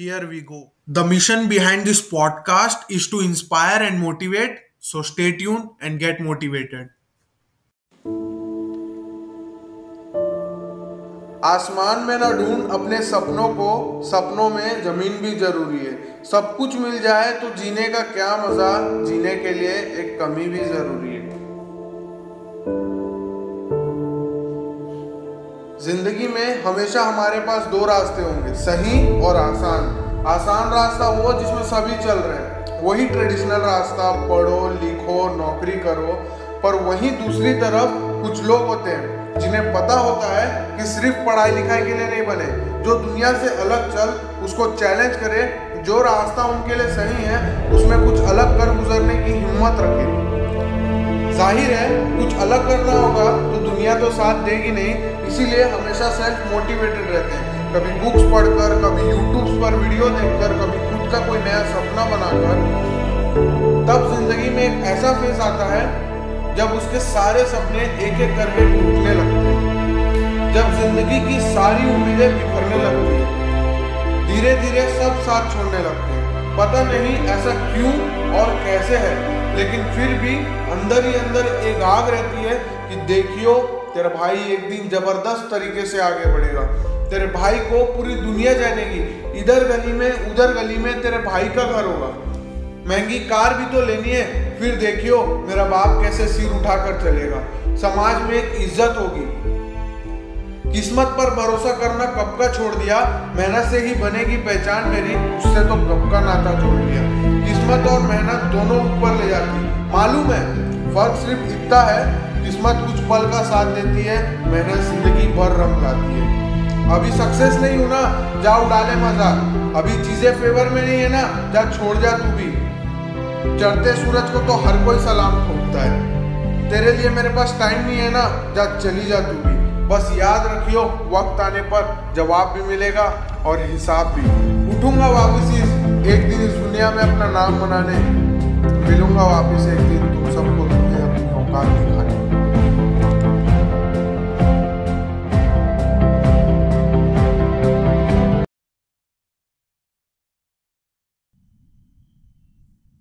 Here we go the mission behind this podcast is to inspire and motivate so stay tuned and get motivated आसमान में ना ढूंढ अपने सपनों को। सपनों में ज़मीन भी ज़रूरी है। सब कुछ मिल जाए तो जीने का क्या मज़ा? जीने के लिए एक कमी भी ज़रूरी है। ज़िंदगी में हमेशा हमारे पास दो रास्ते होंगे, सही और आसान। आसान रास्ता वो जिसमें सभी चल रहे हैं। वही ट्रेडिशनल रास्ता, पढ़ो, लिखो, नौकरी करो, पर वहीं दूसरी तरफ़ कुछ लोग होते हैं, जिन्हें पता होता है कि सिर्फ़ पढ़ाई लिखाई के लिए नहीं बने। जो दुनिया से अलग चल, उसको चैलेंज करे, जो रास्ता उनके लिए सही है, उसमें कुछ अलग कर गुजरने की हिम्मत रखे। ज़ाहिर है, कुछ अलग करना होगा तो दुनिया तो साथ देगी नहीं, इसीलिए हमेशा सेल्फ मोटिवेटेड रहते हैं। कभी बुक्स पढ़कर, कभी यूट्यूब पर वीडियो देखकर, कभी खुद का कोई नया सपना बनाकर, तब ज़िंदगी में एक ऐसा फेस आता है, जब उसके सारे सपने एक एक करके टूटने लगते हैं। जब ज़िंदगी की सारी उम्मीदें बिखरने लगती हैं धीरे धीरे सब साथ छोड़ने लगते हैं। पता नहीं ऐसा क्यों और कैसे है, लेकिन फिर भी अंदर ही अंदर एक आग रहती है कि देखियो तेरा भाई एक दिन ज़बरदस्त तरीके से आगे बढ़ेगा। तेरे भाई को पूरी दुनिया जानेगी। इधर गली में, उधर गली में तेरे भाई का घर होगा। महँगी कार भी तो लेनी है। फिर देखियो, मेरा बाप कैसे सिर उठाकर चलेगा। समाज में एक इज़्ज़त होगी। किस्मत पर भरोसा करना कब का छोड़ दिया? मेहनत से ही बनेगी पहचान मेरी। उससे तो कब का नाता छोड़ दिया किस्मत और मेहनत दोनों ऊपर ले जाती। मालूम है, फ़र्क सिर्फ़ इतना है किस्मत कुछ पल का साथ देती है, मेहनत ज़िंदगी भर रंग लाती है। अभी सक्सेस नहीं हूँ ना जा उड़ाले मज़ा। अभी चीज़ें फेवर में नहीं है ना, जा छोड़ जा तू भी। चढ़ते सूरज को तो हर कोई सलाम ठोकता है। तेरे लिए मेरे पास टाइम नहीं है ना, जा चली जा तू भी। बस याद रखियो, वक्त आने पर जवाब भी मिलेगा और हिसाब भी। उठूँगा वापस, एक दिन इस दुनिया में अपना नाम बनाने। मिलूँगा वापस, एक दिन